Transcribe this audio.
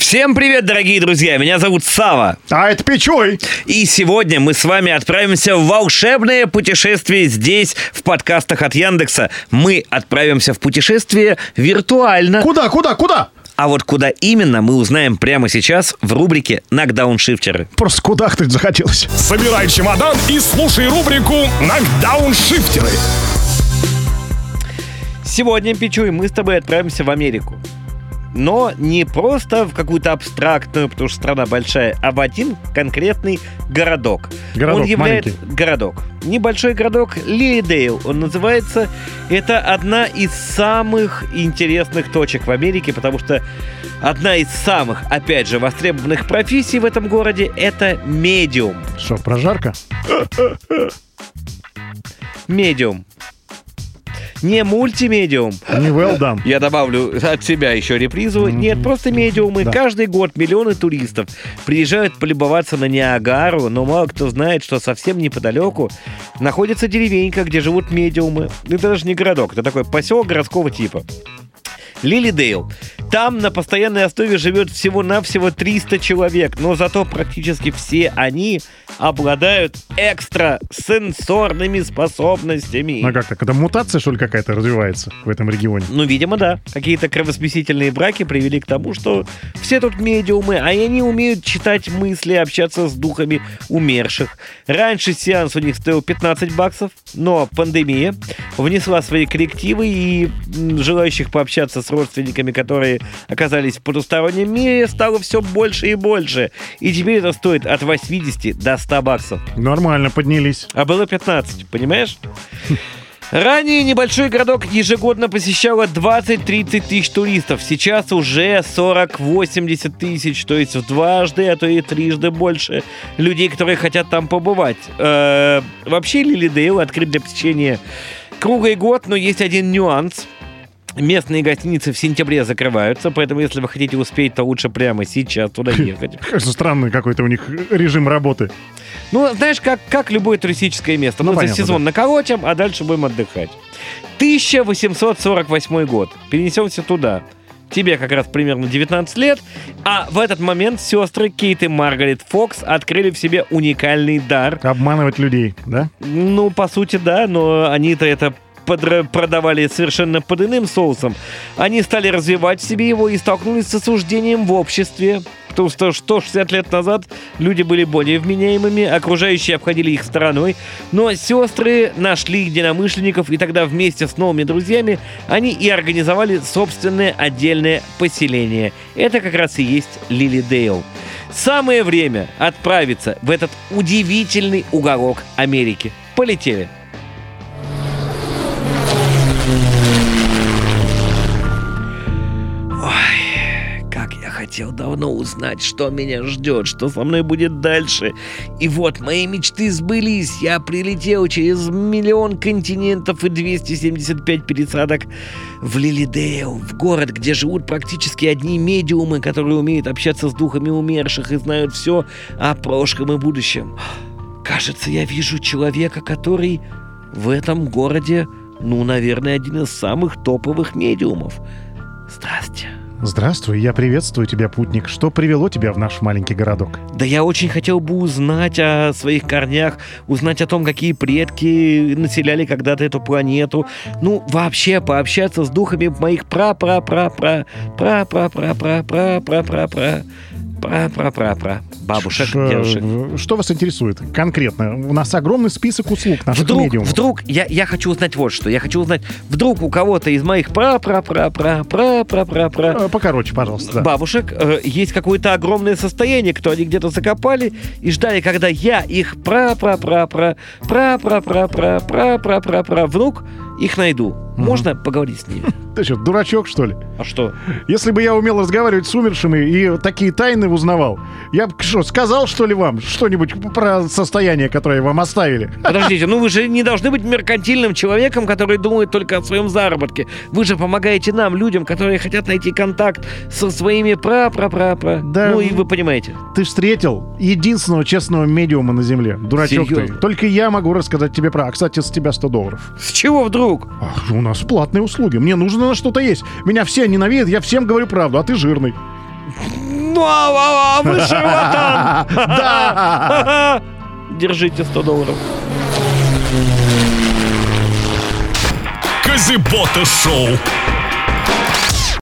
Всем привет, дорогие друзья! Меня зовут Сава. А это Печой. И сегодня мы с вами отправимся в волшебное путешествие здесь, в подкастах от Яндекса. Мы отправимся в путешествие виртуально. Куда, куда, куда? А вот куда именно, мы узнаем прямо сейчас в рубрике «Нокдауншифтеры». Просто кудахтать захотелось. Собирай чемодан и слушай рубрику «Нокдауншифтеры». Сегодня, Пичуй, мы с тобой отправимся в Америку. Но не просто в какую-то абстрактную, потому что страна большая, а в один конкретный городок. Городок он является маленький. городок. Небольшой городок Лилидейл. Он называется. Это одна из самых интересных точек в Америке, потому что одна из самых, опять же, востребованных профессий в этом городе это медиум. Что, прожарка? Медиум. Не мультимедиум, Не well done. Я добавлю от себя еще репризу. Нет, просто медиумы. Да. Каждый год миллионы туристов приезжают полюбоваться на Ниагару, но мало кто знает, что совсем неподалеку находится деревенька, где живут медиумы. Это даже не городок, это такой поселок городского типа. Лилидейл. Там на постоянной основе живет всего-навсего 300 человек, но зато практически все они обладают экстрасенсорными способностями. А как так? Это мутация, что ли, какая-то развивается в этом регионе? Ну, видимо, да. Какие-то кровосмесительные браки привели к тому, что все тут медиумы, а они умеют читать мысли, общаться с духами умерших. Раньше сеанс у них стоил 15 баксов, но пандемия внесла свои коррективы, и желающих пообщаться с родственниками, которые оказались в потустороннем мире, стало все больше и больше. И теперь это стоит от 80 до 100 баксов. Нормально, поднялись. А было 15, понимаешь? Ранее небольшой городок ежегодно посещало 20-30 тысяч туристов. Сейчас уже 40-80 тысяч, то есть в дважды, а то и трижды больше людей, которые хотят там побывать. Э, Вообще Лилидейл открыт для посещения круглый год, но есть один нюанс. Местные гостиницы в сентябре закрываются, поэтому если вы хотите успеть, то лучше прямо сейчас туда ехать. Кажется, странный какой-то у них режим работы. Ну, знаешь, как, как любое туристическое место. Ну, Мы за понятно, сезон наколотим, а дальше будем отдыхать. 1848 год. Перенесемся туда. Тебе как раз примерно 19 лет, а в этот момент сестры Кейт и Маргарет Фокс открыли в себе уникальный дар. Обманывать людей, да? Ну, по сути, да, но они-то это подра- продавали совершенно под иным соусом. Они стали развивать в себе его и столкнулись с осуждением в обществе. Потому что 160 лет назад люди были более вменяемыми, окружающие обходили их стороной. Но сестры нашли единомышленников, и тогда вместе с новыми друзьями они и организовали собственное отдельное поселение. Это как раз и есть Лилидейл. Самое время отправиться в этот удивительный уголок Америки. Полетели. Хотел давно узнать, что меня ждет, что со мной будет дальше. И вот мои мечты сбылись. Я прилетел через миллион континентов и 275 пересадок в Лилидейл, в город, где живут практически одни медиумы, которые умеют общаться с духами умерших и знают все о прошлом и будущем. Кажется, я вижу человека, который в этом городе, ну, наверное, один из самых топовых медиумов. Здрасте. Здравствуй, я приветствую тебя, путник. Что привело тебя в наш маленький городок? Да я очень хотел бы узнать о своих корнях, узнать о том, какие предки населяли когда-то эту планету. Ну, вообще пообщаться с духами моих пра пра пра бабушек, Ш- девушек. Что вас интересует конкретно? У нас огромный список услуг наших вдруг, медиумов. Вдруг, я, я хочу узнать вот что. Я хочу узнать, вдруг у кого-то из моих пра-пра-пра-пра-пра-пра-пра... Э, покороче, пожалуйста. Да. Бабушек э, есть какое-то огромное состояние, кто они где-то закопали и ждали, когда я их пра-пра-пра-пра, пра-пра-пра-пра-пра-пра-пра-пра внук их найду. Можно поговорить с ними? Ты что, дурачок, что ли? А что? Если бы я умел разговаривать с умершими и такие тайны узнавал, я бы что, сказал, что ли, вам что-нибудь про состояние, которое вам оставили? Подождите, ну вы же не должны быть меркантильным человеком, который думает только о своем заработке. Вы же помогаете нам, людям, которые хотят найти контакт со своими пра-пра-пра-пра. Да. Ну и вы понимаете. Ты встретил единственного честного медиума на Земле. Дурачок Серьезно? ты. Только я могу рассказать тебе про... А, кстати, с тебя 100 долларов. С чего вдруг? Ах, у нас платные услуги. Мне нужно должно что-то есть. Меня все ненавидят, я всем говорю правду, а ты жирный. Ну, а, а, а вы! Да! Держите 100 долларов. Казибота шоу.